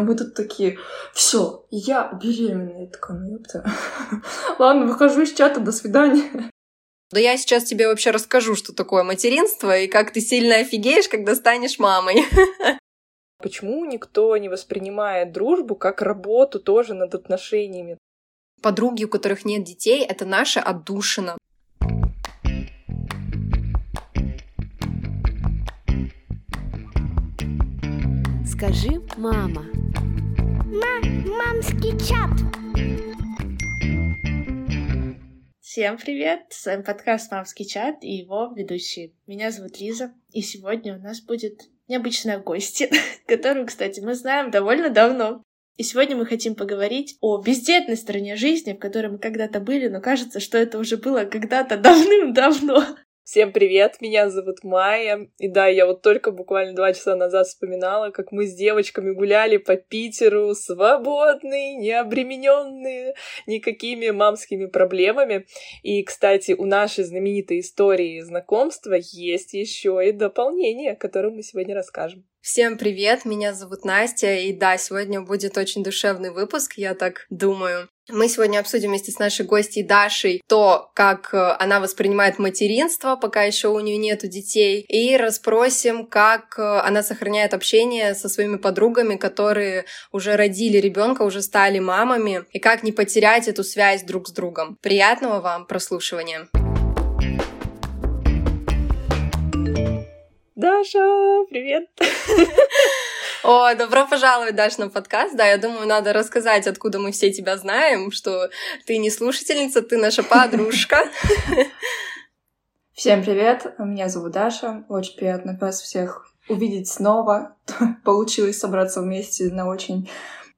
А вы тут такие, все, я беременная. Я такая, ну ёпта. Ладно, выхожу из чата, до свидания. Да я сейчас тебе вообще расскажу, что такое материнство и как ты сильно офигеешь, когда станешь мамой. Почему никто не воспринимает дружбу как работу тоже над отношениями? Подруги, у которых нет детей, это наша отдушина. Скажи, мама. Ма мамский чат. Всем привет! С вами подкаст «Мамский чат» и его ведущие. Меня зовут Лиза, и сегодня у нас будет необычная гостья, которую, кстати, мы знаем довольно давно. И сегодня мы хотим поговорить о бездетной стороне жизни, в которой мы когда-то были, но кажется, что это уже было когда-то давным-давно. Всем привет, меня зовут Майя. И да, я вот только буквально два часа назад вспоминала, как мы с девочками гуляли по Питеру, свободные, необремененные никакими мамскими проблемами. И, кстати, у нашей знаменитой истории знакомства есть еще и дополнение, которое мы сегодня расскажем. Всем привет, меня зовут Настя, и да, сегодня будет очень душевный выпуск, я так думаю. Мы сегодня обсудим вместе с нашей гостьей Дашей то, как э, она воспринимает материнство, пока еще у нее нету детей, и расспросим, как э, она сохраняет общение со своими подругами, которые уже родили ребенка, уже стали мамами, и как не потерять эту связь друг с другом. Приятного вам прослушивания! Даша, привет! О, добро пожаловать, Даш, на подкаст. Да, я думаю, надо рассказать, откуда мы все тебя знаем, что ты не слушательница, ты наша подружка. Всем привет, меня зовут Даша. Очень приятно вас всех увидеть снова. Получилось собраться вместе на очень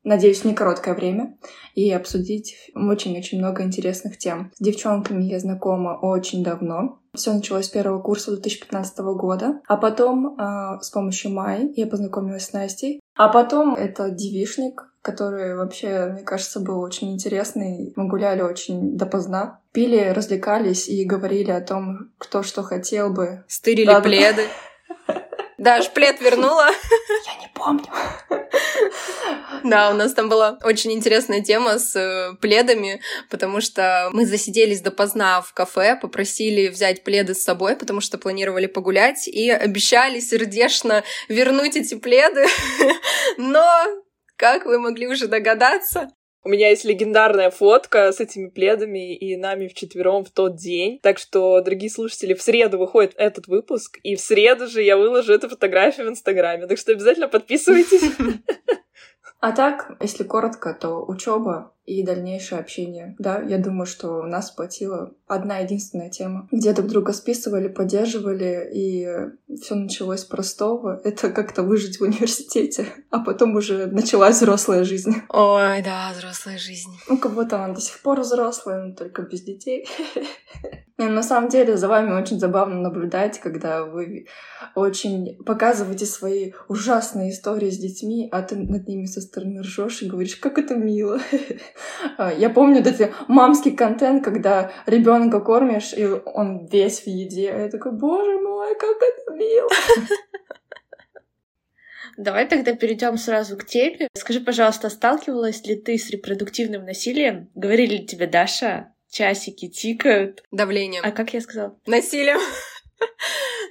надеюсь, не короткое время, и обсудить очень-очень много интересных тем. С девчонками я знакома очень давно. Все началось с первого курса 2015 года, а потом э, с помощью Майи я познакомилась с Настей, а потом это девишник, который вообще, мне кажется, был очень интересный. Мы гуляли очень допоздна, пили, развлекались и говорили о том, кто что хотел бы. Стырили да, пледы. Даш, плед вернула. Я не помню. Да, у нас там была очень интересная тема с э, пледами, потому что мы засиделись допоздна в кафе, попросили взять пледы с собой, потому что планировали погулять, и обещали сердечно вернуть эти пледы. Но, как вы могли уже догадаться, у меня есть легендарная фотка с этими пледами и нами вчетвером в тот день. Так что, дорогие слушатели, в среду выходит этот выпуск, и в среду же я выложу эту фотографию в Инстаграме. Так что обязательно подписывайтесь. А так, если коротко, то учеба и дальнейшее общение. Да, я думаю, что у нас сплотила одна единственная тема, где друг друга списывали, поддерживали, и все началось с простого. Это как-то выжить в университете, а потом уже началась взрослая жизнь. Ой, да, взрослая жизнь. У кого-то она до сих пор взрослая, но только без детей. На самом деле за вами очень забавно наблюдать, когда вы очень показываете свои ужасные истории с детьми, а ты над ними со стороны ржешь и говоришь, как это мило. А, я помню этот мамский контент, когда ребенка кормишь, и он весь в еде. Я такой, боже мой, как это мило. Давай тогда перейдем сразу к теме. Скажи, пожалуйста, сталкивалась ли ты с репродуктивным насилием? Говорили ли тебе, Даша, часики тикают? Давлением. А как я сказала? Насилием.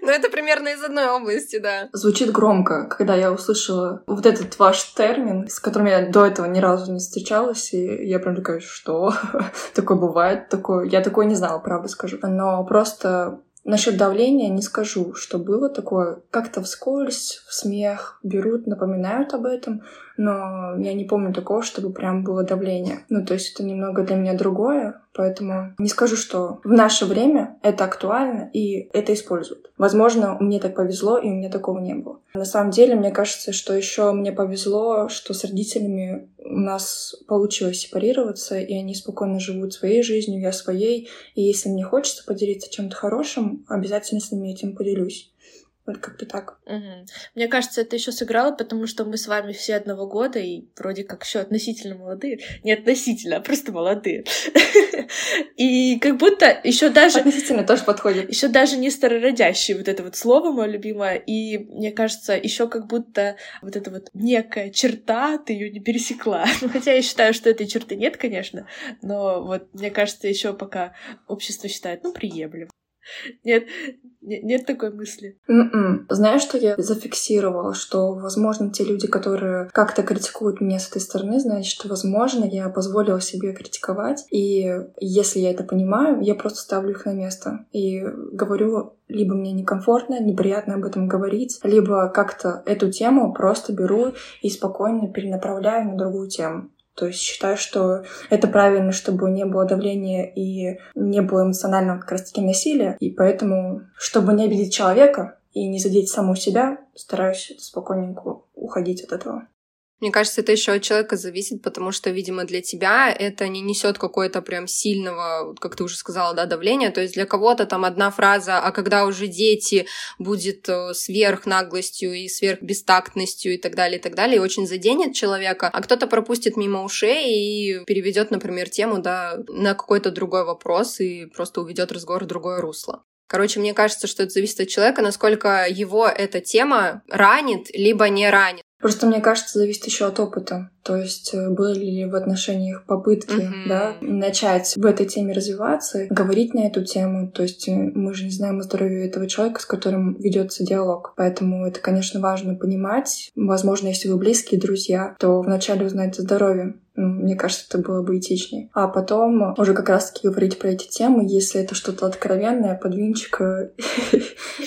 Ну, это примерно из одной области, да. Звучит громко, когда я услышала вот этот ваш термин, с которым я до этого ни разу не встречалась, и я прям такая, что? такое бывает, такое... Я такое не знала, правда скажу. Но просто Насчет давления не скажу, что было такое. Как-то вскользь, в смех берут, напоминают об этом, но я не помню такого, чтобы прям было давление. Ну, то есть это немного для меня другое, поэтому не скажу, что в наше время это актуально и это используют. Возможно, мне так повезло, и у меня такого не было. На самом деле, мне кажется, что еще мне повезло, что с родителями у нас получилось сепарироваться, и они спокойно живут своей жизнью, я своей. И если мне хочется поделиться чем-то хорошим, обязательно с ними этим поделюсь. Вот как-то так. Угу. Мне кажется, это еще сыграло, потому что мы с вами все одного года и вроде как еще относительно молодые. Не относительно, а просто молодые. И как будто еще даже... Относительно тоже подходит. Еще даже не старородящие, вот это вот слово мое любимое. И мне кажется, еще как будто вот эта вот некая черта, ты ее не пересекла. Ну, хотя я считаю, что этой черты нет, конечно, но вот мне кажется, еще пока общество считает, ну, приемлем. Нет, нет, нет такой мысли. Mm-mm. Знаешь, что я зафиксировала? Что, возможно, те люди, которые как-то критикуют меня с этой стороны, значит, возможно, я позволила себе критиковать. И если я это понимаю, я просто ставлю их на место. И говорю, либо мне некомфортно, неприятно об этом говорить, либо как-то эту тему просто беру и спокойно перенаправляю на другую тему. То есть считаю, что это правильно, чтобы не было давления и не было эмоционального как раз-таки насилия. И поэтому, чтобы не обидеть человека и не задеть саму себя, стараюсь спокойненько уходить от этого. Мне кажется, это еще от человека зависит, потому что, видимо, для тебя это не несет какое-то прям сильного, как ты уже сказала, да, давления. То есть для кого-то там одна фраза, а когда уже дети будет э, сверх наглостью и сверх бестактностью и так далее, и так далее, и очень заденет человека, а кто-то пропустит мимо ушей и переведет, например, тему, да, на какой-то другой вопрос и просто уведет разговор в другое русло. Короче, мне кажется, что это зависит от человека, насколько его эта тема ранит, либо не ранит. Просто мне кажется, зависит еще от опыта. То есть э, были ли в отношениях попытки mm-hmm. да, начать в этой теме развиваться, говорить на эту тему. То есть э, мы же не знаем о здоровье этого человека, с которым ведется диалог. Поэтому это, конечно, важно понимать. Возможно, если вы близкие друзья, то вначале узнать о здоровье. Ну, мне кажется, это было бы этичнее. А потом уже как раз-таки говорить про эти темы, если это что-то откровенное, подвинчик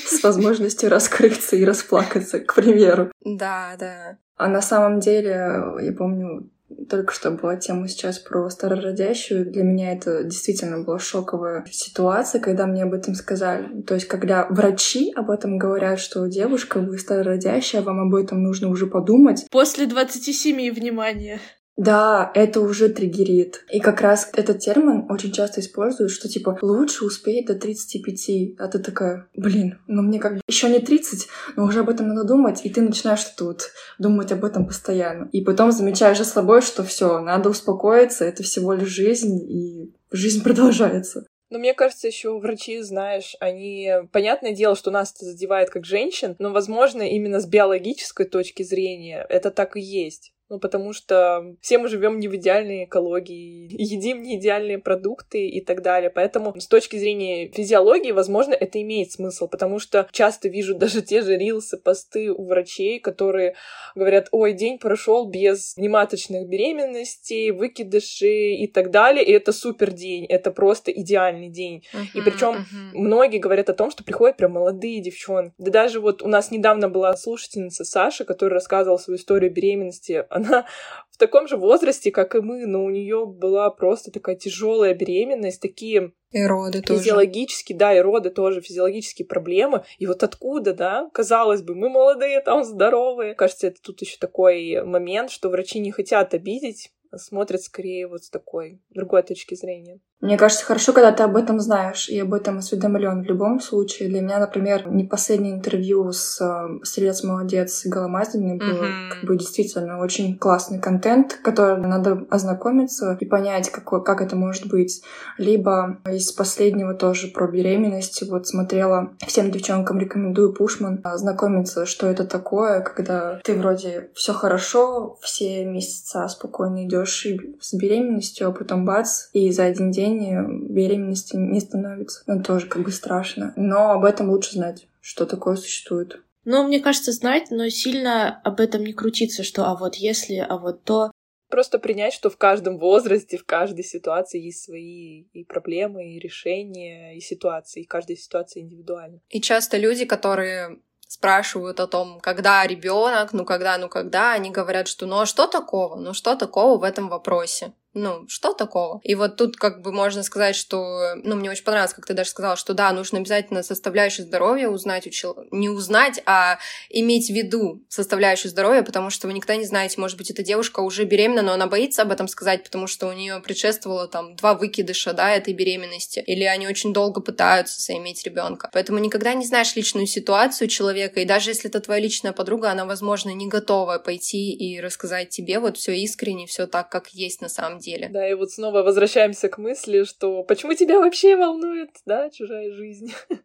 с возможностью раскрыться и расплакаться, к примеру. Да, да. А на самом деле, я помню, только что была тема сейчас про старородящую. Для меня это действительно была шоковая ситуация, когда мне об этом сказали. То есть, когда врачи об этом говорят, что девушка, вы старородящая, вам об этом нужно уже подумать. После 27 внимания. Да, это уже триггерит. И как раз этот термин очень часто используют, что типа лучше успеть до 35. А ты такая, блин, ну мне как бы еще не 30, но уже об этом надо думать, и ты начинаешь тут думать об этом постоянно. И потом замечаешь за собой, что все, надо успокоиться, это всего лишь жизнь, и жизнь продолжается. Но мне кажется, еще врачи, знаешь, они... Понятное дело, что нас это задевает как женщин, но, возможно, именно с биологической точки зрения это так и есть. Ну, потому что все мы живем не в идеальной экологии, едим не идеальные продукты и так далее. Поэтому с точки зрения физиологии, возможно, это имеет смысл, потому что часто вижу даже те же рилсы, посты у врачей, которые говорят, ой, день прошел без внематочных беременностей, выкидышей и так далее, и это супер день, это просто идеальный день. Uh-huh, и причем uh-huh. многие говорят о том, что приходят прям молодые девчонки. Да даже вот у нас недавно была слушательница Саша, которая рассказывала свою историю беременности она в таком же возрасте, как и мы, но у нее была просто такая тяжелая беременность, такие и роды физиологические, тоже. да, и роды тоже, физиологические проблемы. И вот откуда, да, казалось бы, мы молодые, там здоровые. Кажется, это тут еще такой момент, что врачи не хотят обидеть, а смотрят скорее вот с такой другой точки зрения. Мне кажется, хорошо, когда ты об этом знаешь и об этом осведомлен в любом случае. Для меня, например, не последнее интервью с э, «Стрелец молодец» Голомазиной было mm-hmm. как бы действительно очень классный контент, который надо ознакомиться и понять, какой, как это может быть. Либо из последнего тоже про беременность. Вот смотрела, всем девчонкам рекомендую Пушман ознакомиться, что это такое, когда ты вроде все хорошо, все месяца спокойно идешь с беременностью, а потом бац, и за один день день беременности не становится. Ну, тоже как бы страшно. Но об этом лучше знать, что такое существует. Ну, мне кажется, знать, но сильно об этом не крутиться, что а вот если, а вот то. Просто принять, что в каждом возрасте, в каждой ситуации есть свои и проблемы, и решения, и ситуации, и каждая ситуация индивидуальна. И часто люди, которые спрашивают о том, когда ребенок, ну когда, ну когда, они говорят, что ну а что такого, ну что такого в этом вопросе? Ну, что такого? И вот тут как бы можно сказать, что, ну, мне очень понравилось, как ты даже сказала, что да, нужно обязательно составляющую здоровья узнать у человека, не узнать, а иметь в виду составляющую здоровья, потому что вы никогда не знаете, может быть, эта девушка уже беременна, но она боится об этом сказать, потому что у нее предшествовало там два выкидыша, да, этой беременности, или они очень долго пытаются заиметь ребенка. Поэтому никогда не знаешь личную ситуацию человека, и даже если это твоя личная подруга, она, возможно, не готова пойти и рассказать тебе вот все искренне, все так, как есть на самом деле. Да, и вот снова возвращаемся к мысли, что почему тебя вообще волнует, да, чужая жизнь?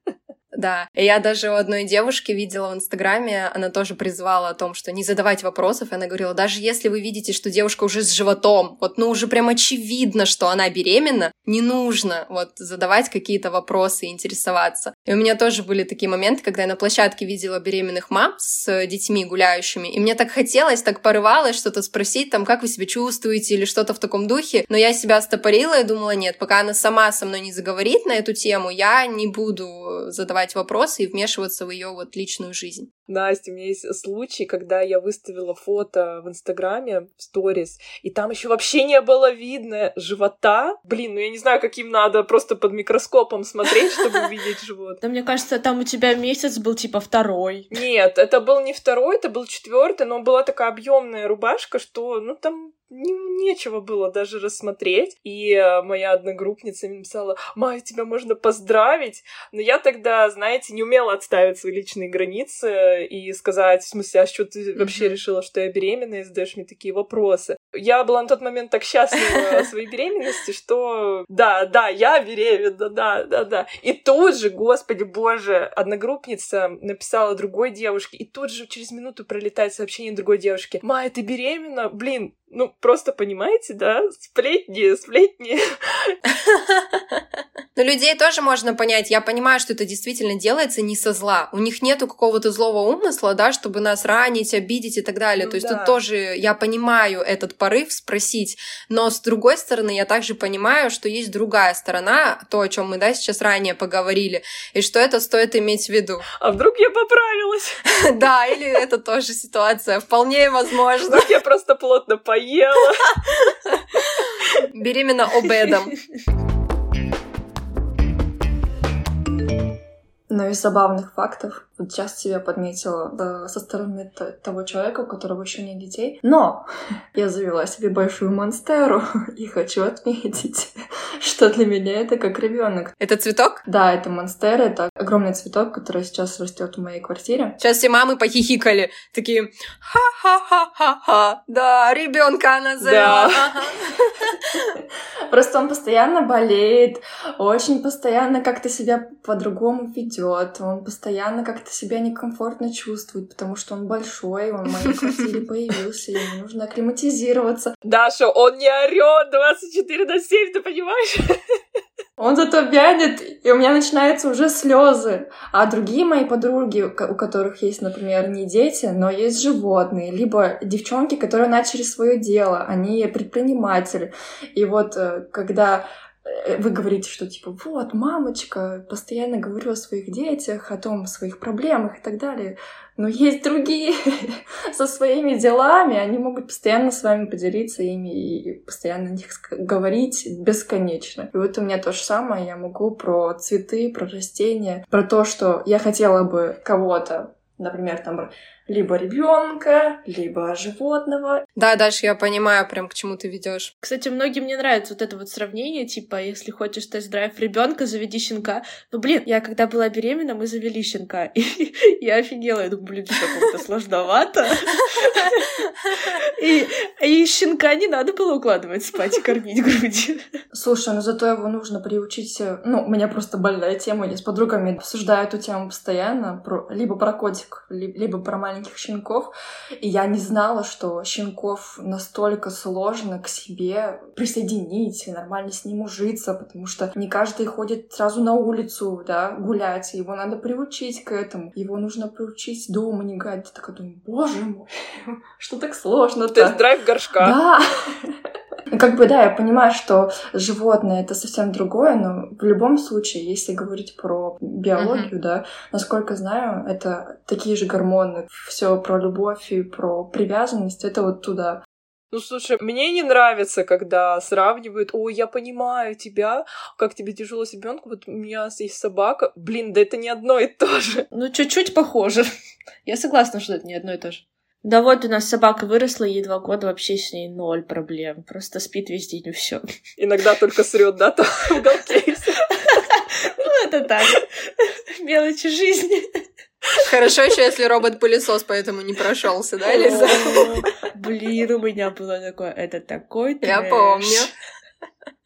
Да, я даже у одной девушки видела в Инстаграме, она тоже призвала о том, что не задавать вопросов, и она говорила, даже если вы видите, что девушка уже с животом, вот, ну, уже прям очевидно, что она беременна, не нужно вот задавать какие-то вопросы и интересоваться. И у меня тоже были такие моменты, когда я на площадке видела беременных мам с детьми гуляющими, и мне так хотелось, так порывалось что-то спросить, там, как вы себя чувствуете или что-то в таком духе, но я себя стопорила и думала, нет, пока она сама со мной не заговорит на эту тему, я не буду задавать вопросы и вмешиваться в ее вот личную жизнь. Настя, у меня есть случай, когда я выставила фото в Инстаграме, в сторис, и там еще вообще не было видно живота. Блин, ну я не знаю, каким надо просто под микроскопом смотреть, чтобы увидеть живот. Да мне кажется, там у тебя месяц был типа второй. Нет, это был не второй, это был четвертый, но была такая объемная рубашка, что, ну, там нечего было даже рассмотреть. И э, моя одногруппница мне написала, Майя, тебя можно поздравить. Но я тогда, знаете, не умела отставить свои личные границы и сказать, в смысле, а что ты вообще mm-hmm. решила, что я беременна, и задаешь мне такие вопросы. Я была на тот момент так счастлива своей беременности, что да, да, я беременна, да, да, да. И тут же, господи боже, одногруппница написала другой девушке, и тут же через минуту пролетает сообщение другой девушки. Майя, ты беременна? Блин, ну, просто понимаете, да? Сплетни, сплетни. Но людей тоже можно понять. Я понимаю, что это действительно делается не со зла. У них нету какого-то злого умысла, да, чтобы нас ранить, обидеть и так далее. Ну, То есть да. тут тоже я понимаю этот порыв спросить. Но с другой стороны, я также понимаю, что есть другая сторона, то, о чем мы, да, сейчас ранее поговорили, и что это стоит иметь в виду. А вдруг я поправилась? Да, или это тоже ситуация. Вполне возможно. Вдруг я просто плотно поела. Беременна обедом. Но из забавных фактов, вот сейчас себя подметила да, со стороны того человека, у которого еще нет детей. Но я завела себе большую монстеру и хочу отметить, что для меня это как ребенок. Это цветок? Да, это монстера, это огромный цветок, который сейчас растет в моей квартире. Сейчас все мамы похихикали, такие ха-ха-ха-ха-ха, да, ребенка она завела. Просто он постоянно болеет, очень постоянно как-то себя по-другому ведет идет, он постоянно как-то себя некомфортно чувствует, потому что он большой, он в моей квартире появился, ему нужно акклиматизироваться. Даша, он не орет 24 на 7, ты понимаешь? Он зато вянет, и у меня начинаются уже слезы. А другие мои подруги, у которых есть, например, не дети, но есть животные, либо девчонки, которые начали свое дело, они предприниматели. И вот э, когда вы говорите, что типа, вот, мамочка, постоянно говорю о своих детях, о том, о своих проблемах и так далее. Но есть другие со своими делами, они могут постоянно с вами поделиться ими и постоянно о них говорить бесконечно. И вот у меня то же самое, я могу про цветы, про растения, про то, что я хотела бы кого-то, например, там либо ребенка, либо животного. Да, Даша, я понимаю прям, к чему ты ведешь. Кстати, многим мне нравится вот это вот сравнение, типа, если хочешь тест-драйв ребенка, заведи щенка. Ну, блин, я когда была беременна, мы завели щенка, и я офигела, я думаю, блин, что как-то сложновато. И, и щенка не надо было укладывать спать и кормить грудью. Слушай, ну зато его нужно приучить... Э, ну, у меня просто больная тема, я с подругами обсуждаю эту тему постоянно, про, либо про котик, либо про маленький маленьких щенков, и я не знала, что щенков настолько сложно к себе присоединить, и нормально с ним ужиться, потому что не каждый ходит сразу на улицу, да, гулять, его надо приучить к этому, его нужно приучить дома не гадить. Я такая думаю, боже мой, что так сложно-то? Тест-драйв горшка. Да! Как бы, да, я понимаю, что животное — это совсем другое, но в любом случае, если говорить про биологию, mm-hmm. да, насколько знаю, это такие же гормоны, все про любовь и про привязанность, это вот туда. Ну, слушай, мне не нравится, когда сравнивают, ой, я понимаю тебя, как тебе тяжело с ребенком, вот у меня есть собака. Блин, да это не одно и то же. Ну, чуть-чуть похоже. Я согласна, что это не одно и то же. Да вот у нас собака выросла, ей два года, вообще с ней ноль проблем. Просто спит весь день и все. Иногда только срет, да, там в уголке. Ну, это так. Мелочи жизни. Хорошо еще, если робот-пылесос поэтому не прошелся, да, Лиза? Блин, у меня было такое, это такой Я помню.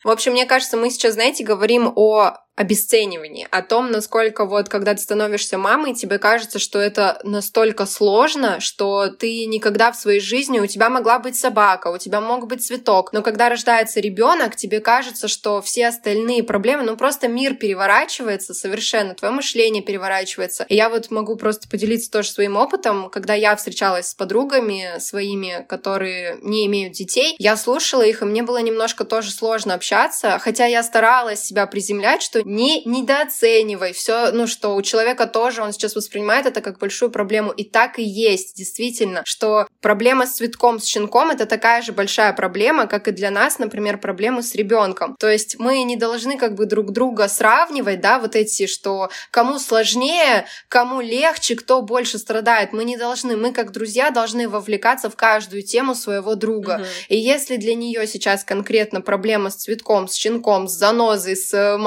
В общем, мне кажется, мы сейчас, знаете, говорим о обесценивании, о том, насколько вот, когда ты становишься мамой, тебе кажется, что это настолько сложно, что ты никогда в своей жизни, у тебя могла быть собака, у тебя мог быть цветок, но когда рождается ребенок, тебе кажется, что все остальные проблемы, ну просто мир переворачивается совершенно, твое мышление переворачивается. И я вот могу просто поделиться тоже своим опытом, когда я встречалась с подругами своими, которые не имеют детей, я слушала их, и мне было немножко тоже сложно общаться, хотя я старалась себя приземлять, что не недооценивай все, ну что у человека тоже, он сейчас воспринимает это как большую проблему, и так и есть, действительно, что проблема с цветком, с щенком это такая же большая проблема, как и для нас, например, проблемы с ребенком. То есть мы не должны как бы друг друга сравнивать, да, вот эти, что кому сложнее, кому легче, кто больше страдает. Мы не должны, мы как друзья должны вовлекаться в каждую тему своего друга. Мгм. И если для нее сейчас конкретно проблема с цветком, с щенком, с занозой, с э,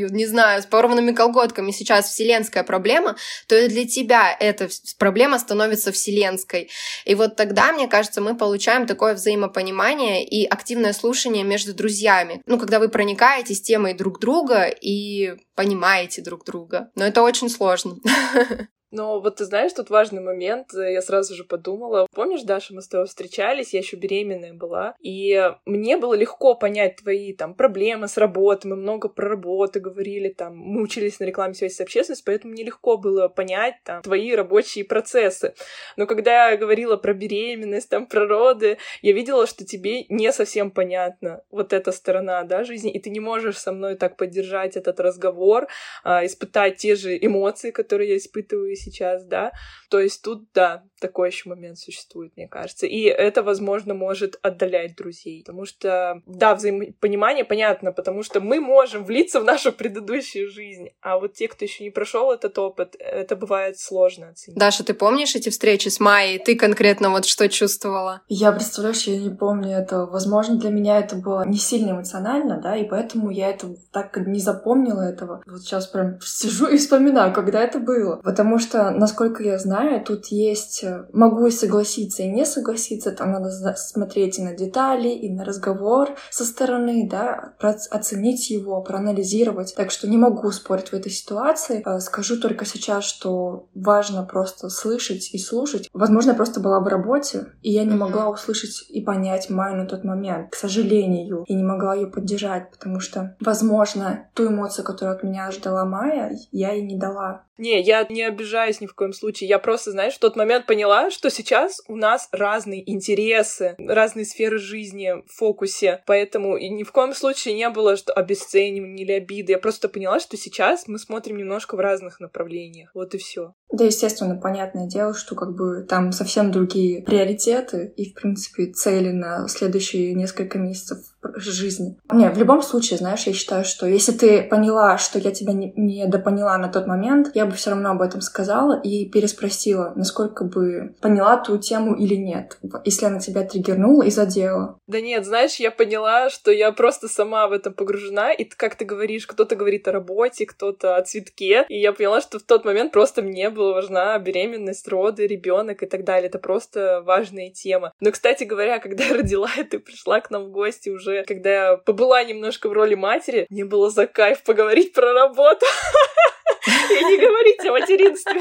мозолью, не знаю, с порванными колготками сейчас вселенская проблема, то и для тебя эта проблема становится вселенской. И вот тогда, мне кажется, мы получаем такое взаимопонимание и активное слушание между друзьями. Ну, когда вы проникаетесь темой друг друга и понимаете друг друга. Но это очень сложно. Но вот ты знаешь, тут важный момент, э, я сразу же подумала. Помнишь, Даша, мы с тобой встречались, я еще беременная была, и мне было легко понять твои там проблемы с работой, мы много про работу говорили, там, мы учились на рекламе связи с общественностью, поэтому мне легко было понять там твои рабочие процессы. Но когда я говорила про беременность, там, про роды, я видела, что тебе не совсем понятна вот эта сторона, да, жизни, и ты не можешь со мной так поддержать этот разговор, а, испытать те же эмоции, которые я испытываю сейчас, да. То есть тут, да, такой еще момент существует, мне кажется. И это, возможно, может отдалять друзей. Потому что, да, взаимопонимание понятно, потому что мы можем влиться в нашу предыдущую жизнь. А вот те, кто еще не прошел этот опыт, это бывает сложно оценить. Даша, ты помнишь эти встречи с Майей? Ты конкретно вот что чувствовала? Я, представляешь, я не помню этого. Возможно, для меня это было не сильно эмоционально, да, и поэтому я это так не запомнила этого. Вот сейчас прям сижу и вспоминаю, когда это было. Потому что, насколько я знаю, тут есть... э, Могу и согласиться, и не согласиться. Там надо смотреть и на детали, и на разговор со стороны, да, оценить его, проанализировать. Так что не могу спорить в этой ситуации. Э, Скажу только сейчас, что важно просто слышать и слушать. Возможно, я просто была в работе, и я не могла услышать и понять Майю на тот момент, к сожалению, и не могла ее поддержать, потому что, возможно, ту эмоцию, которую от меня ждала Майя, я ей не дала. Не, я не обижаюсь ни в коем случае. Я просто, знаешь, в тот момент поняла, что сейчас у нас разные интересы, разные сферы жизни в фокусе. Поэтому и ни в коем случае не было что обесценивания или обиды. Я просто поняла, что сейчас мы смотрим немножко в разных направлениях. Вот и все. Да, естественно, понятное дело, что как бы там совсем другие приоритеты и, в принципе, цели на следующие несколько месяцев жизни. Не, в любом случае, знаешь, я считаю, что если ты поняла, что я тебя не, допоняла на тот момент, я бы все равно об этом сказала и переспросила, насколько бы поняла ту тему или нет, если она тебя триггернула и задела. Да нет, знаешь, я поняла, что я просто сама в этом погружена, и как ты говоришь, кто-то говорит о работе, кто-то о цветке, и я поняла, что в тот момент просто мне была важна беременность, роды, ребенок и так далее. Это просто важная тема. Но, кстати говоря, когда я родила, ты пришла к нам в гости уже, когда я побыла немножко в роли матери, мне было за кайф поговорить про работу. И не говорить о материнстве.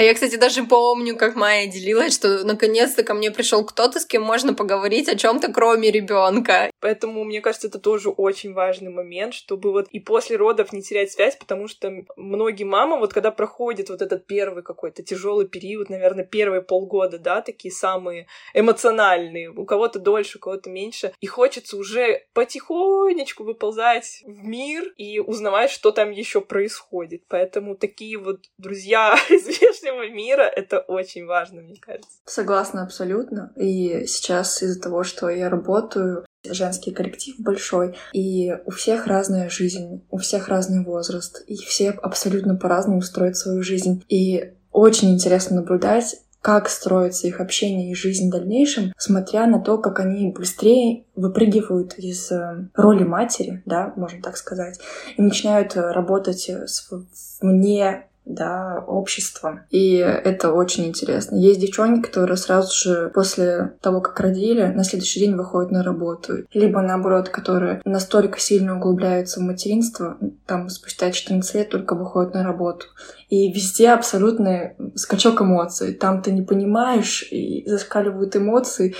А я, кстати, даже помню, как Майя делилась, что наконец-то ко мне пришел кто-то, с кем можно поговорить о чем-то, кроме ребенка. Поэтому, мне кажется, это тоже очень важный момент, чтобы вот и после родов не терять связь, потому что многие мамы, вот когда проходит вот этот первый какой-то тяжелый период, наверное, первые полгода, да, такие самые эмоциональные, у кого-то дольше, у кого-то меньше, и хочется уже потихонечку выползать в мир и узнавать, что там еще происходит. Поэтому такие вот друзья из вежливости этого мира это очень важно, мне кажется. Согласна абсолютно. И сейчас из-за того, что я работаю, женский коллектив большой, и у всех разная жизнь, у всех разный возраст, и все абсолютно по-разному строят свою жизнь. И очень интересно наблюдать, как строится их общение и жизнь в дальнейшем, смотря на то, как они быстрее выпрыгивают из э, роли матери, да, можно так сказать, и начинают работать с вне да, обществом. И это очень интересно. Есть девчонки, которые сразу же после того, как родили, на следующий день выходят на работу. Либо наоборот, которые настолько сильно углубляются в материнство, там спустя 14 лет только выходят на работу. И везде абсолютный скачок эмоций. Там ты не понимаешь, и зашкаливают эмоции.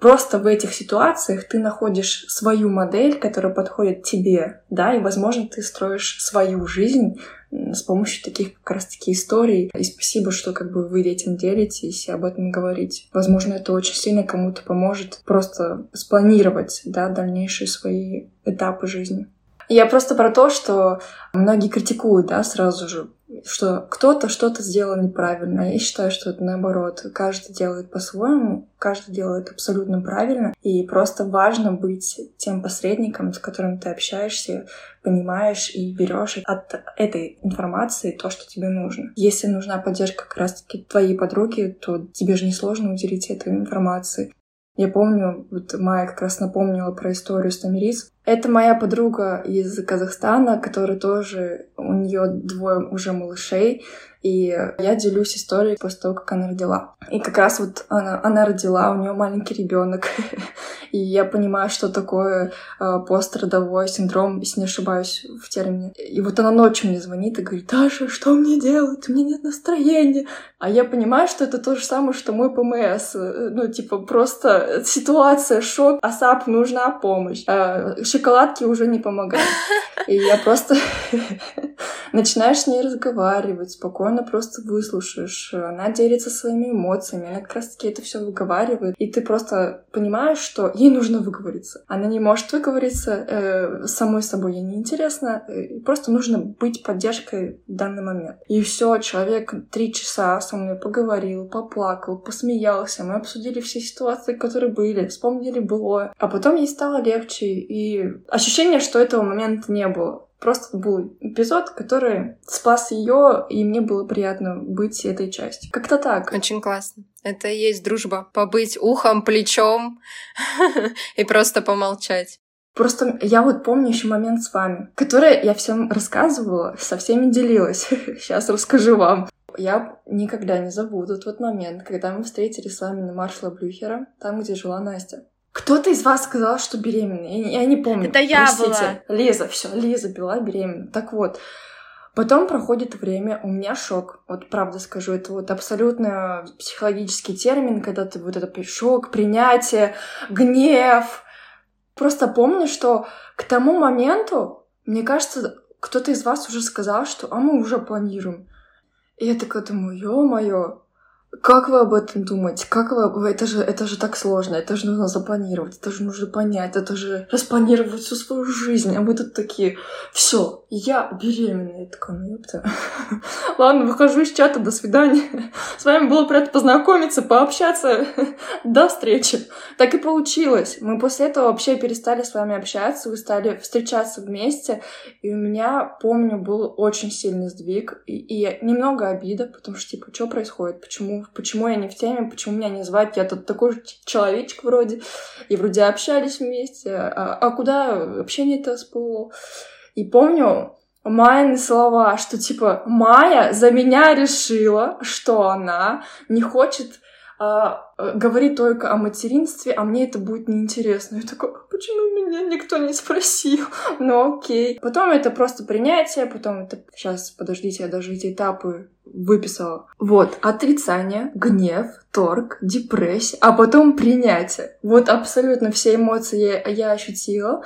Просто в этих ситуациях ты находишь свою модель, которая подходит тебе, да, и, возможно, ты строишь свою жизнь с помощью таких как раз-таки историй. И спасибо, что как бы вы этим делитесь и об этом говорите. Возможно, это очень сильно кому-то поможет просто спланировать да, дальнейшие свои этапы жизни. Я просто про то, что многие критикуют, да, сразу же, что кто-то что-то сделал неправильно. Я считаю, что это наоборот. Каждый делает по-своему, каждый делает абсолютно правильно. И просто важно быть тем посредником, с которым ты общаешься, понимаешь и берешь от этой информации то, что тебе нужно. Если нужна поддержка как раз-таки твоей подруги, то тебе же не сложно уделить этой информации. Я помню, вот Майя как раз напомнила про историю с Тамирис. Это моя подруга из Казахстана, которая тоже, у нее двое уже малышей, и я делюсь историей после того, как она родила. И как раз вот она, она родила, у нее маленький ребенок. И я понимаю, что такое э, пострадовой синдром, если не ошибаюсь в термине. И вот она ночью мне звонит и говорит, Даша, что мне делать? У меня нет настроения. А я понимаю, что это то же самое, что мой ПМС. Ну, типа, просто ситуация, шок, асап, нужна помощь. А шоколадки уже не помогают. И я просто начинаешь с ней разговаривать, спокойно просто выслушаешь. Она делится своими эмоциями, она как раз-таки это все выговаривает. И ты просто понимаешь, что ей нужно выговориться. Она не может выговориться э, самой собой, ей неинтересно. Э, просто нужно быть поддержкой в данный момент. И все, человек три часа со мной поговорил, поплакал, посмеялся. Мы обсудили все ситуации, которые были, вспомнили было. А потом ей стало легче. И ощущение, что этого момента не было. Просто был эпизод, который спас ее, и мне было приятно быть этой частью. Как-то так. Очень классно. Это и есть дружба. Побыть ухом, плечом и просто помолчать. Просто я вот помню еще момент с вами, который я всем рассказывала, со всеми делилась. Сейчас расскажу вам. Я никогда не забуду тот момент, когда мы встретились с вами на маршала Блюхера, там, где жила Настя. Кто-то из вас сказал, что беременна. Я, я не помню. Это я Простите. была. Лиза, все, Лиза была беременна. Так вот, Потом проходит время, у меня шок. Вот правда скажу, это вот абсолютно психологический термин, когда ты вот это шок, принятие, гнев. Просто помню, что к тому моменту, мне кажется, кто-то из вас уже сказал, что а мы уже планируем. И я такая думаю, ё-моё, как вы об этом думаете? Как вы... Это же, это же так сложно, это же нужно запланировать, это же нужно понять, это же распланировать всю свою жизнь. А мы тут такие, все, я беременная. Я такая, ну ёпта. Ладно, выхожу из чата, до свидания. С вами было приятно познакомиться, пообщаться. До встречи. Так и получилось. Мы после этого вообще перестали с вами общаться, вы стали встречаться вместе. И у меня, помню, был очень сильный сдвиг и, и немного обида, потому что, типа, что происходит? Почему почему я не в теме, почему меня не звать, я тут такой же человечек вроде, и вроде общались вместе, а, а куда общение-то сплыло? И помню Майины слова, что типа Майя за меня решила, что она не хочет а, говорит только о материнстве, а мне это будет неинтересно. Я такой, почему меня никто не спросил? Ну окей. Потом это просто принятие, потом это... Сейчас, подождите, я даже эти этапы выписала. Вот, отрицание, гнев, торг, депрессия, а потом принятие. Вот абсолютно все эмоции я, я ощутила.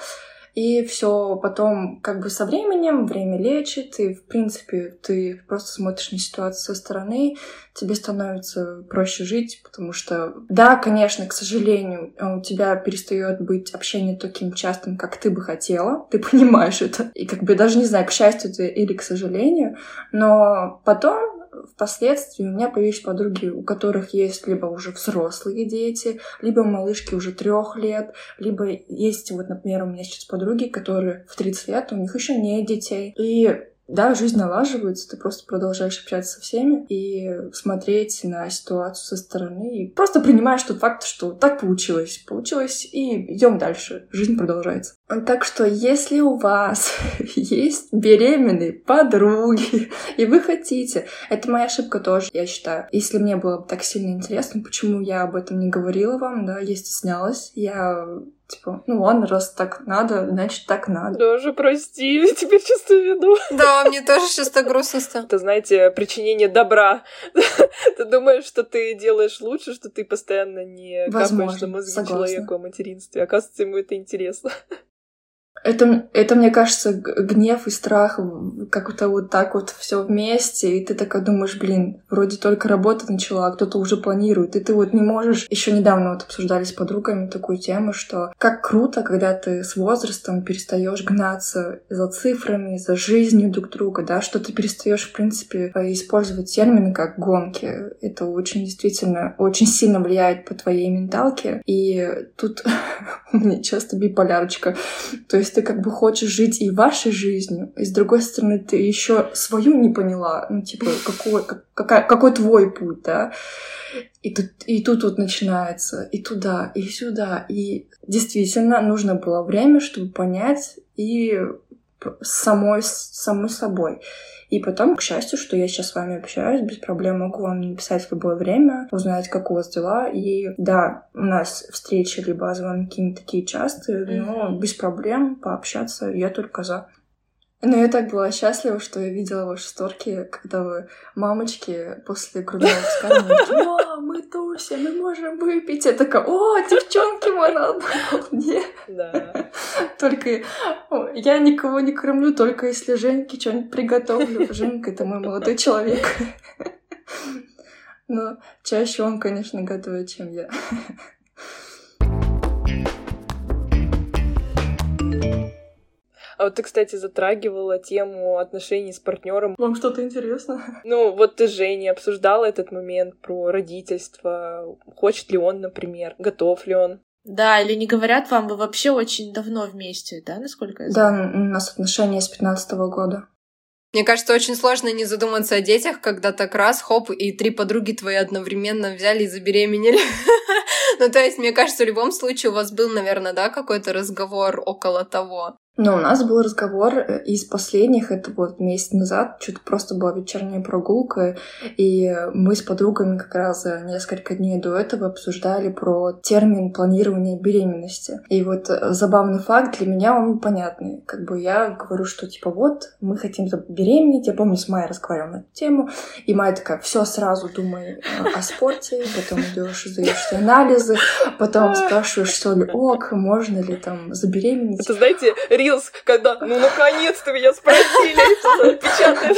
И все потом как бы со временем, время лечит, и в принципе ты просто смотришь на ситуацию со стороны, тебе становится проще жить, потому что, да, конечно, к сожалению, у тебя перестает быть общение таким частым, как ты бы хотела, ты понимаешь это, и как бы даже не знаю, к счастью это или к сожалению, но потом впоследствии у меня появились подруги, у которых есть либо уже взрослые дети, либо малышки уже трех лет, либо есть, вот, например, у меня сейчас подруги, которые в 30 лет, у них еще нет детей. И да, жизнь налаживается, ты просто продолжаешь общаться со всеми и смотреть на ситуацию со стороны. И просто принимаешь тот факт, что так получилось. Получилось, и идем дальше. Жизнь продолжается. Так что, если у вас есть беременные подруги, и вы хотите, это моя ошибка тоже, я считаю. Если мне было бы так сильно интересно, почему я об этом не говорила вам, да, я стеснялась, я Типа, ну ладно, раз так надо, значит так надо. Даже прости, теперь чувствую вину. Да, мне тоже так грустно стало. Это, знаете, причинение добра. ты думаешь, что ты делаешь лучше, что ты постоянно не Возможно, капаешь на мозги человеку о материнстве. Оказывается, ему это интересно. Это, это, мне кажется, гнев и страх как-то вот так вот все вместе, и ты такая думаешь, блин, вроде только работа начала, а кто-то уже планирует, и ты вот не можешь... Еще недавно вот обсуждали с подругами такую тему, что как круто, когда ты с возрастом перестаешь гнаться за цифрами, за жизнью друг друга, да, что ты перестаешь, в принципе, использовать термины как гонки. Это очень действительно очень сильно влияет по твоей менталке, и тут у меня часто биполярочка. То есть ты как бы хочешь жить и вашей жизнью, и с другой стороны ты еще свою не поняла, ну типа какой, как- какая- какой твой путь, да? И тут, и тут вот начинается и туда, и сюда. И действительно нужно было время, чтобы понять и самой, самой собой. И потом, к счастью, что я сейчас с вами общаюсь, без проблем могу вам написать в любое время, узнать, как у вас дела. И да, у нас встречи либо звонки не такие частые, но без проблем пообщаться я только за. Но я так была счастлива, что я видела ваши сторки, когда вы, мамочки, после грудного вскармливания, «Мам, мы можем выпить». Я такая, «О, девчонки, мы на одной волне». Да. Только я никого не кормлю, только если Женьке что-нибудь приготовлю. Женька — это мой молодой человек. Но чаще он, конечно, готовит, чем я. А вот ты, кстати, затрагивала тему отношений с партнером. Вам что-то интересно? Ну, вот ты с Женей обсуждала этот момент про родительство. Хочет ли он, например, готов ли он. Да, или не говорят вам, вы вообще очень давно вместе, да, насколько я Да, знаю? у нас отношения с 15 года. Мне кажется, очень сложно не задуматься о детях, когда так раз, хоп, и три подруги твои одновременно взяли и забеременели. Ну, то есть, мне кажется, в любом случае у вас был, наверное, да, какой-то разговор около того. Но у нас был разговор э, из последних, это вот месяц назад, что-то просто была вечерняя прогулка, и мы с подругами как раз несколько дней до этого обсуждали про термин планирования беременности. И вот э, забавный факт, для меня он понятный. Как бы я говорю, что типа вот, мы хотим беременеть, я помню, с Майей разговаривала на эту тему, и Майя такая, все сразу думай э, о спорте, потом идешь, сдаешь анализы, потом спрашиваешь, что ли ок, можно ли там забеременеть. Это, знаете, Рилс, когда, ну, наконец-то меня спросили, печатает.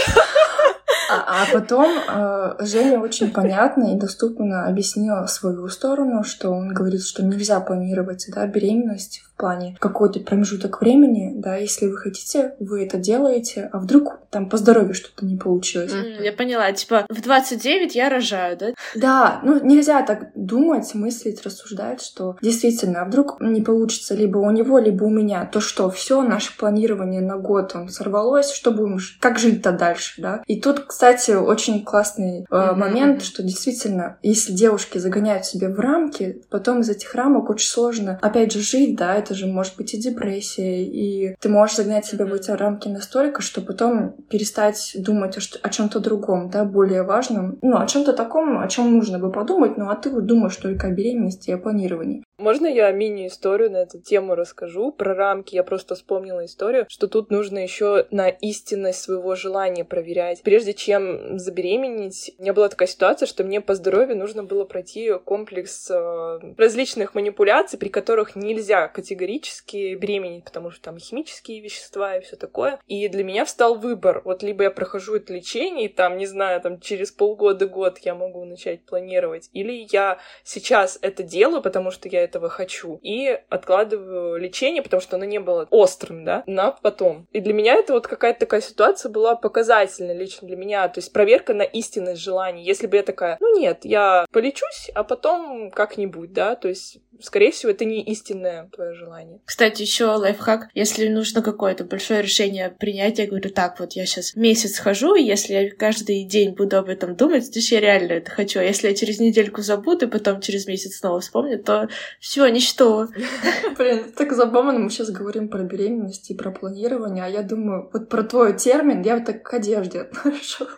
А, а потом э, Женя очень понятно и доступно объяснила свою сторону, что он говорит, что нельзя планировать да, беременность плане какой-то промежуток времени, да, если вы хотите, вы это делаете, а вдруг там по здоровью что-то не получилось. М, Я поняла, типа, в 29 я рожаю, да? Да, ну нельзя так думать, мыслить, рассуждать, что действительно, а вдруг не получится либо у него, либо у меня, то что, все наше планирование на год, он сорвалось, что будем, как жить-то дальше, да? И тут, кстати, очень классный э, Мгм, момент, что действительно, если девушки загоняют себя в рамки, потом из этих рамок очень сложно, опять же, жить, да, это же может быть и депрессия, и ты можешь загнать себя в эти рамки настолько, что потом перестать думать о, чем-то другом, да, более важном, ну, о чем-то таком, о чем нужно бы подумать, ну, а ты вот думаешь только о беременности и о планировании. Можно я мини-историю на эту тему расскажу? Про рамки я просто вспомнила историю, что тут нужно еще на истинность своего желания проверять. Прежде чем забеременеть, у меня была такая ситуация, что мне по здоровью нужно было пройти комплекс э, различных манипуляций, при которых нельзя категорически беременеть, потому что там химические вещества и все такое. И для меня встал выбор. Вот либо я прохожу это лечение, и там, не знаю, там через полгода-год я могу начать планировать, или я сейчас это делаю, потому что я этого хочу. И откладываю лечение, потому что оно не было острым, да, на потом. И для меня это вот какая-то такая ситуация была показательная лично для меня. То есть проверка на истинность желаний. Если бы я такая, ну нет, я полечусь, а потом как-нибудь, да, то есть скорее всего, это не истинное твое желание. Кстати, еще лайфхак. Если нужно какое-то большое решение принять, я говорю, так, вот я сейчас месяц хожу, и если я каждый день буду об этом думать, то я реально это хочу. А если я через недельку забуду, и потом через месяц снова вспомню, то все, ничто. Блин, так забавно, мы сейчас говорим про беременность и про планирование, а я думаю, вот про твой термин я вот так к одежде отношу.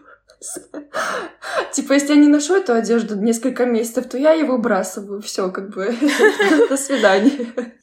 Типа, если я не ношу эту одежду несколько месяцев, то я ее выбрасываю. Все, как бы. До свидания.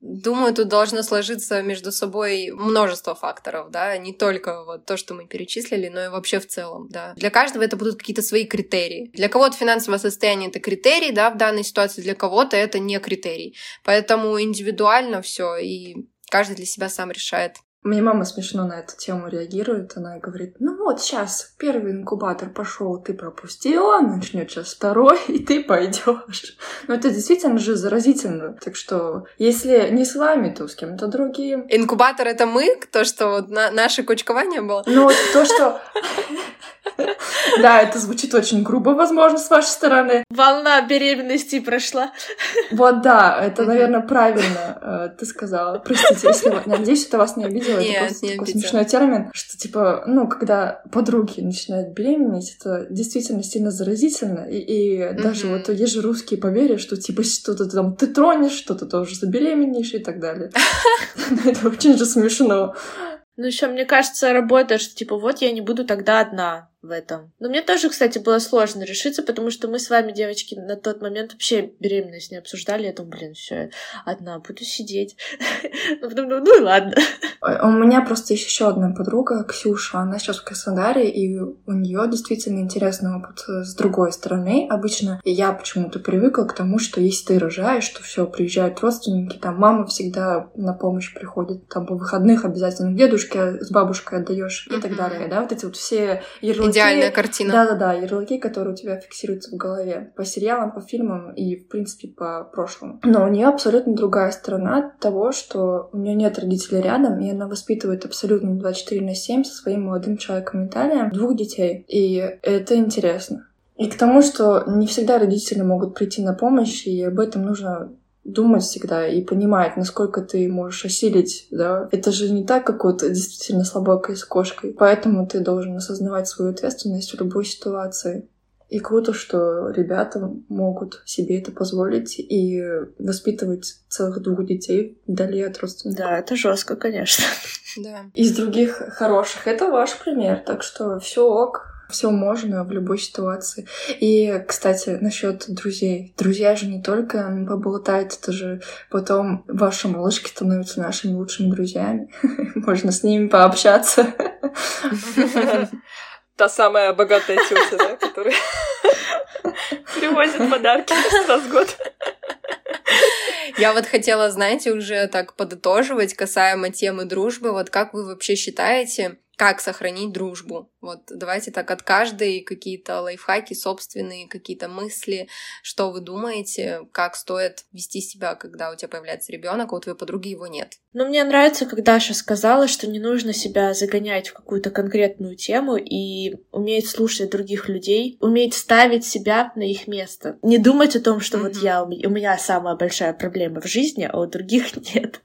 Думаю, тут должно сложиться между собой множество факторов, да, не только вот то, что мы перечислили, но и вообще в целом, да. Для каждого это будут какие-то свои критерии. Для кого-то финансовое состояние это критерий, да, в данной ситуации, для кого-то это не критерий. Поэтому индивидуально все, и каждый для себя сам решает, мне мама смешно на эту тему реагирует. Она говорит, ну вот сейчас первый инкубатор пошел, ты пропустила, начнет сейчас второй, и ты пойдешь. Но это действительно же заразительно. Так что, если не с вами, то с кем-то другим. Инкубатор — это мы? То, что вот на наше кучкование было? Ну, то, что... Да, это звучит очень грубо, возможно, с вашей стороны. Волна беременности прошла. Вот да, это, наверное, правильно э, ты сказала. Простите, если... Надеюсь, это вас не обидело. Нет, это просто не такой обидела. смешной термин, что, типа, ну, когда подруги начинают беременеть, это действительно сильно заразительно. И, и даже Мгм. вот есть же русские поверья, что, типа, что-то там ты тронешь, что-то тоже забеременеешь и так далее. Это очень же смешно. Ну, еще, мне кажется, работает, что типа вот я не буду тогда одна в этом. Но мне тоже, кстати, было сложно решиться, потому что мы с вами, девочки, на тот момент вообще беременность не обсуждали. Я думаю, блин, все, одна буду сидеть. Ну, думаю, ну и ладно. У меня просто есть еще одна подруга, Ксюша. Она сейчас в Краснодаре, и у нее действительно интересный опыт с другой стороны. Обычно я почему-то привыкла к тому, что если ты рожаешь, что все, приезжают родственники, там мама всегда на помощь приходит, там по выходных обязательно дедушке с бабушкой отдаешь и так далее, да, вот эти вот все ярлыки. Идеальная картина. Да-да-да, ярлыки, которые у тебя фиксируются в голове. По сериалам, по фильмам и, в принципе, по прошлому. Но у нее абсолютно другая сторона того, что у нее нет родителей рядом, и она воспитывает абсолютно 24 на 7 со своим молодым человеком Виталием двух детей. И это интересно. И к тому, что не всегда родители могут прийти на помощь, и об этом нужно думать всегда и понимать, насколько ты можешь осилить, да. Это же не так, как вот действительно слабакой с кошкой. Поэтому ты должен осознавать свою ответственность в любой ситуации. И круто, что ребята могут себе это позволить и воспитывать целых двух детей вдали от родственников. Да, это жестко, конечно. Да. Из других хороших это ваш пример, так что все ок, все можно в любой ситуации. И, кстати, насчет друзей. Друзья же не только поболтать, это же потом ваши малышки становятся нашими лучшими друзьями. Можно с ними пообщаться. Та самая богатая тетя, да, которая привозит подарки раз в год. Я вот хотела, знаете, уже так подытоживать касаемо темы дружбы. Вот как вы вообще считаете, как сохранить дружбу? Вот давайте так от каждой какие-то лайфхаки собственные, какие-то мысли, что вы думаете, как стоит вести себя, когда у тебя появляется ребенок, а у твоей подруги его нет. Но мне нравится, как Даша сказала, что не нужно себя загонять в какую-то конкретную тему и уметь слушать других людей, уметь ставить себя на их место. Не думать о том, что вот Мгм. я, у меня самая большая проблема в жизни, а у других нет.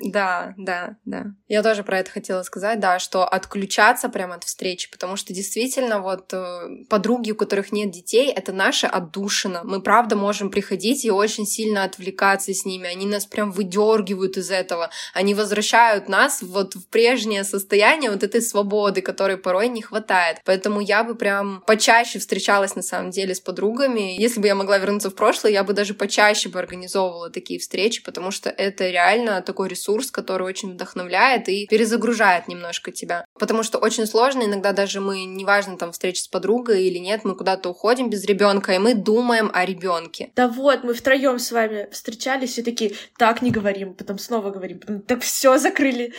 Да, да, да. Я тоже про это хотела сказать, да, что отключаться прямо от встречи, потому что действительно вот э, подруги, у которых нет детей, это наша отдушина. Мы правда можем приходить и очень сильно отвлекаться с ними. Они нас прям выдергивают из этого. Они возвращают нас вот в прежнее состояние вот этой свободы, которой порой не хватает. Поэтому я бы прям почаще встречалась на самом деле с подругами. Если бы я могла вернуться в прошлое, я бы даже почаще бы организовывала такие встречи, потому что это реально такой ресурс, который очень вдохновляет и перезагружает немножко тебя. Потому что очень сложно, иногда даже мы, неважно, там, встреча с подругой или нет, мы куда-то уходим без ребенка, и мы думаем о ребенке. Да вот, мы втроем с вами встречались и такие, так не говорим, потом снова говорим, потом так все закрыли.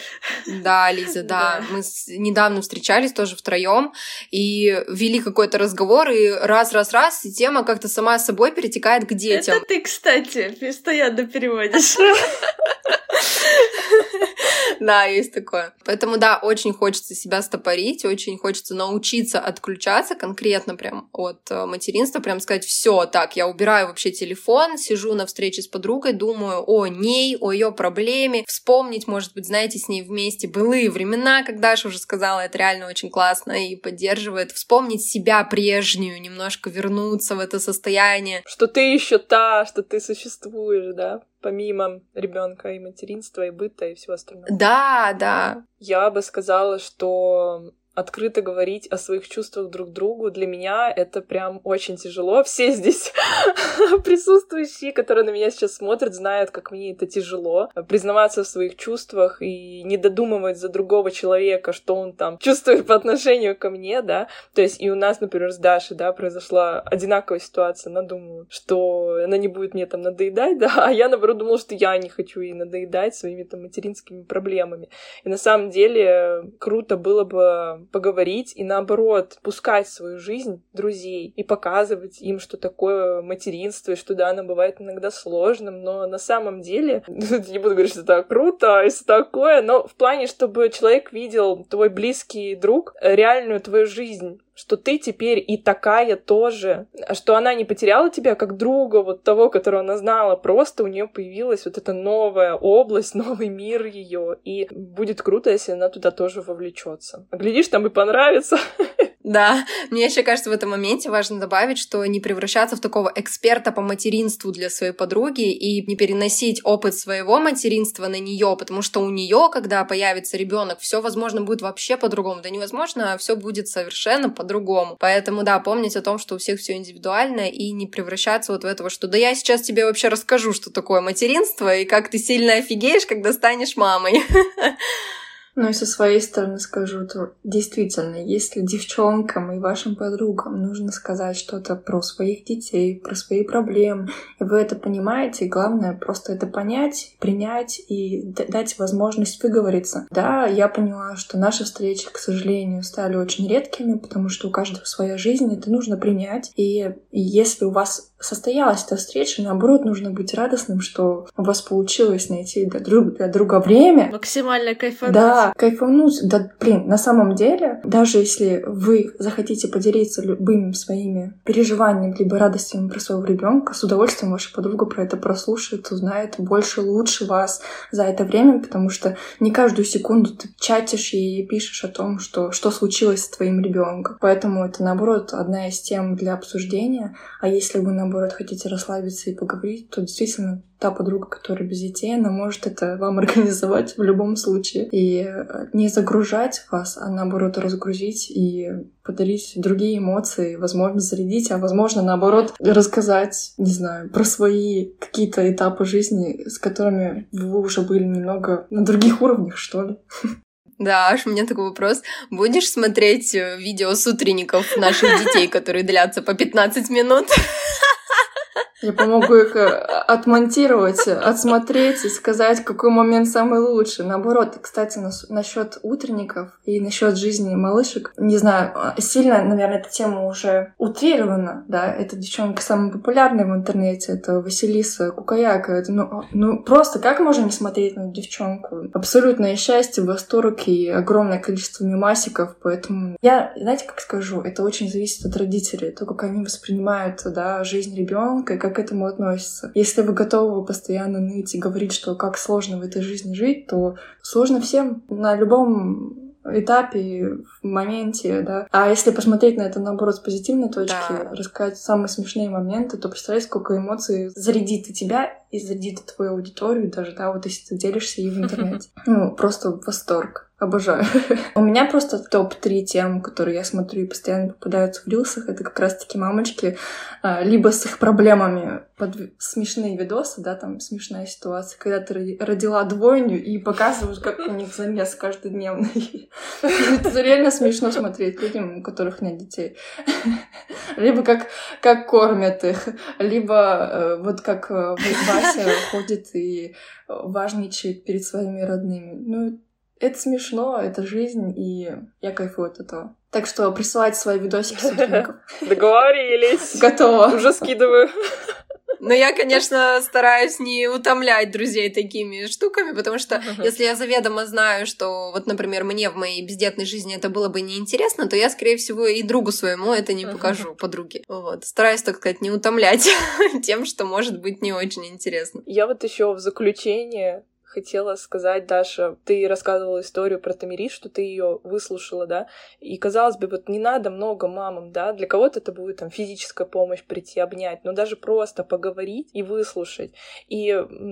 Да, Лиза, да. Мы недавно встречались тоже втроем и вели какой-то разговор, и раз-раз-раз, и тема как-то сама собой перетекает к детям. Это ты, кстати, постоянно переводишь. Да, есть такое. Поэтому, да, очень хочется себя стопорить, очень хочется научиться отключаться конкретно прям от э, материнства, прям сказать, все, так, я убираю вообще телефон, сижу на встрече с подругой, думаю о ней, о ее проблеме, вспомнить, может быть, знаете, с ней вместе былые времена, как Даша уже сказала, это реально очень классно и поддерживает, вспомнить себя прежнюю, немножко вернуться в это состояние. Что ты еще та, что ты существуешь, да? Помимо ребенка и материнства, и быта, и всего остального. Да, да. Я бы сказала, что открыто говорить о своих чувствах друг другу. Для меня это прям очень тяжело. Все здесь присутствующие, которые на меня сейчас смотрят, знают, как мне это тяжело. Признаваться в своих чувствах и не додумывать за другого человека, что он там чувствует по отношению ко мне, да. То есть и у нас, например, с Дашей, да, произошла одинаковая ситуация. Она думала, что она не будет мне там надоедать, да, а я, наоборот, думала, что я не хочу ей надоедать своими там материнскими проблемами. И на самом деле круто было бы поговорить и наоборот пускать в свою жизнь друзей и показывать им, что такое материнство, и что да, оно бывает иногда сложным, но на самом деле, не буду говорить, что это круто и все такое, но в плане, чтобы человек видел, твой близкий друг, реальную твою жизнь, что ты теперь и такая тоже, что она не потеряла тебя как друга, вот того, которого она знала, просто у нее появилась вот эта новая область, новый мир ее, и будет круто, если она туда тоже вовлечется. А глядишь, там и понравится. Да, мне еще кажется, в этом моменте важно добавить, что не превращаться в такого эксперта по материнству для своей подруги и не переносить опыт своего материнства на нее, потому что у нее, когда появится ребенок, все, возможно, будет вообще по-другому. Да невозможно, а все будет совершенно по-другому. Поэтому, да, помнить о том, что у всех все индивидуально и не превращаться вот в этого, что да я сейчас тебе вообще расскажу, что такое материнство и как ты сильно офигеешь, когда станешь мамой. Ну и со своей стороны скажу, то действительно, если девчонкам и вашим подругам нужно сказать что-то про своих детей, про свои проблемы, и вы это понимаете, главное просто это понять, принять и дать возможность выговориться. Да, я поняла, что наши встречи, к сожалению, стали очень редкими, потому что у каждого своя жизнь, это нужно принять. И, если у вас состоялась эта встреча, наоборот, нужно быть радостным, что у вас получилось найти для, друг, для друга время. Максимально кайфануть. Да, кайфануть. Да, блин, на самом деле, даже если вы захотите поделиться любыми своими переживаниями либо радостями про своего ребенка, с удовольствием ваша подруга про это прослушает, узнает больше, лучше вас за это время, потому что не каждую секунду ты чатишь и пишешь о том, что, что случилось с твоим ребенком. Поэтому это, наоборот, одна из тем для обсуждения. А если вы, наоборот, наоборот, хотите расслабиться и поговорить, то действительно та подруга, которая без детей, она может это вам организовать в любом случае. И э, не загружать вас, а наоборот разгрузить и подарить другие эмоции, возможно, зарядить, а возможно, наоборот, рассказать, не знаю, про свои какие-то этапы жизни, с которыми вы уже были немного на других уровнях, что ли. Да, аж у меня такой вопрос. Будешь смотреть э, видео с утренников наших детей, которые длятся по 15 минут? Я помогу их э, отмонтировать, отсмотреть и сказать, какой момент самый лучший. Наоборот, кстати, насчет утренников и насчет жизни малышек, не знаю, а, сильно, наверное, эта тема уже утрирована, да, эта девчонка самая популярная в интернете, это Василиса Кукаяка. Это, ну, а, ну, просто как можно не смотреть на девчонку? Абсолютное счастье, восторг и огромное количество мемасиков, поэтому я, знаете, как скажу, это очень зависит от родителей, то, как они воспринимают, да, жизнь ребенка, как к этому относится. Если вы готовы постоянно ныть и говорить, что как сложно в этой жизни жить, то сложно всем на любом этапе, в моменте, да. А если посмотреть на это, наоборот, с позитивной точки, да. рассказать самые смешные моменты, то представляешь, сколько эмоций зарядит и тебя, и зарядит и твою аудиторию даже, да, вот если ты делишься и в интернете. Ну, просто восторг. Обожаю. У меня просто топ-3 тем, которые я смотрю и постоянно попадаются в рилсах, это как раз-таки мамочки, а, либо с их проблемами под смешные видосы, да, там смешная ситуация, когда ты родила двойню и показываешь, как у них замес каждодневный. Это реально смешно смотреть людям, у которых нет детей. Либо как, как кормят их, либо э, вот как э, Вася ходит и важничает перед своими родными. Ну, это смешно, это жизнь, и я кайфую от этого. Так что присылайте свои видосики сотрудников. Договорились. Готово. Уже скидываю. Но я, конечно, стараюсь не утомлять друзей такими штуками, потому что если я заведомо знаю, что вот, например, мне в моей бездетной жизни это было бы неинтересно, то я, скорее всего, и другу своему это не покажу, подруге. Вот. Стараюсь, так сказать, не утомлять тем, что может быть не очень интересно. Я вот еще в заключение хотела сказать, Даша, ты рассказывала историю про Тамири, что ты ее выслушала, да, и казалось бы, вот не надо много мамам, да, для кого-то это будет там физическая помощь прийти, обнять, но даже просто поговорить и выслушать. И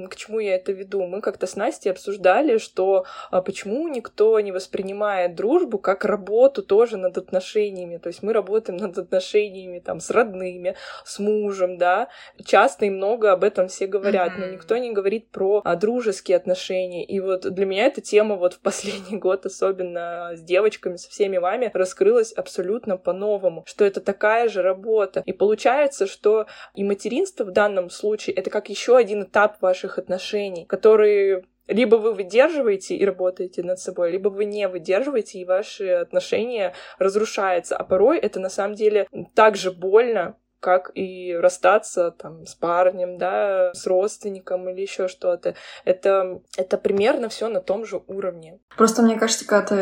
к чему я это веду? Мы как-то с Настей обсуждали, что а, почему никто не воспринимает дружбу как работу тоже над отношениями, то есть мы работаем над отношениями там с родными, с мужем, да, часто и много об этом все говорят, mm-hmm. но никто не говорит про а, дружеские отношения, отношений. И вот для меня эта тема вот в последний год, особенно с девочками, со всеми вами, раскрылась абсолютно по-новому, что это такая же работа. И получается, что и материнство в данном случае это как еще один этап ваших отношений, который либо вы выдерживаете и работаете над собой, либо вы не выдерживаете, и ваши отношения разрушаются. А порой это на самом деле так же больно, как и расстаться там с парнем, да, с родственником или еще что-то. Это, это примерно все на том же уровне. Просто мне кажется, когда ты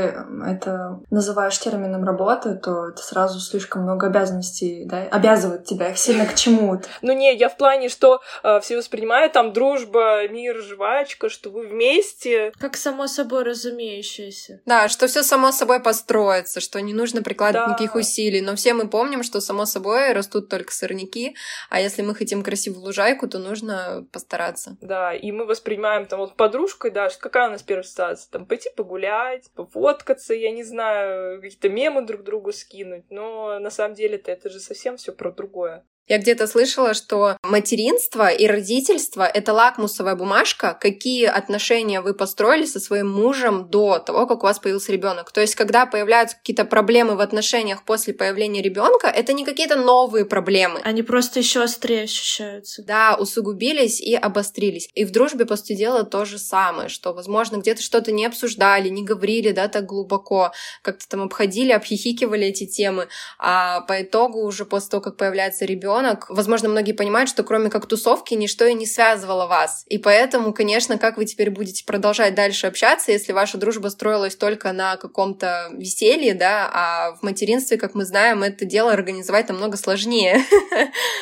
это называешь термином работы, то это сразу слишком много обязанностей, да, обязывает тебя их сильно к чему-то. Ну не, я в плане, что э, все воспринимают там дружба, мир, жвачка, что вы вместе. Как само собой разумеющееся. Да, что все само собой построится, что не нужно прикладывать да. никаких усилий. Но все мы помним, что само собой растут только как сырники, а если мы хотим красивую лужайку, то нужно постараться. Да, и мы воспринимаем там вот подружкой, да, какая у нас первая ситуация? Там пойти погулять, пофоткаться, я не знаю, какие-то мемы друг другу скинуть, но на самом деле-то это же совсем все про другое. Я где-то слышала, что материнство и родительство — это лакмусовая бумажка, какие отношения вы построили со своим мужем до того, как у вас появился ребенок. То есть, когда появляются какие-то проблемы в отношениях после появления ребенка, это не какие-то новые проблемы. Они просто еще острее ощущаются. Да, усугубились и обострились. И в дружбе, по сути дела, то же самое, что, возможно, где-то что-то не обсуждали, не говорили, да, так глубоко, как-то там обходили, обхихикивали эти темы, а по итогу уже после того, как появляется ребенок, ребенок, возможно, многие понимают, что кроме как тусовки ничто и не связывало вас. И поэтому, конечно, как вы теперь будете продолжать дальше общаться, если ваша дружба строилась только на каком-то веселье, да, а в материнстве, как мы знаем, это дело организовать намного сложнее.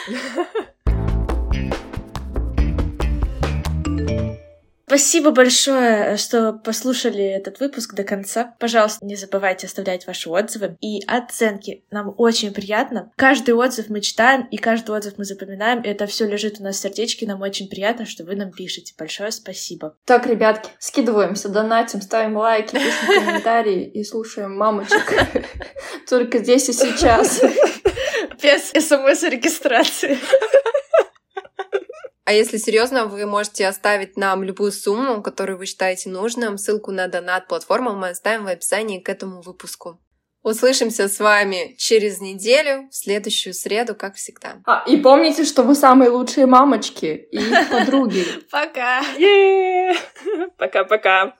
Спасибо большое, что послушали этот выпуск до конца. Пожалуйста, не забывайте оставлять ваши отзывы и оценки. Нам очень приятно. Каждый отзыв мы читаем, и каждый отзыв мы запоминаем. Это все лежит у нас в сердечке. Нам очень приятно, что вы нам пишете. Большое спасибо. Так, ребятки, скидываемся, донатим, ставим лайки, пишем комментарии и слушаем мамочек. Только здесь и сейчас. Без смс-регистрации. А если серьезно, вы можете оставить нам любую сумму, которую вы считаете нужным. Ссылку на донат-платформу мы оставим в описании к этому выпуску. Услышимся с вами через неделю, в следующую среду, как всегда. А, и помните, что вы самые лучшие мамочки и подруги. Пока. Пока-пока.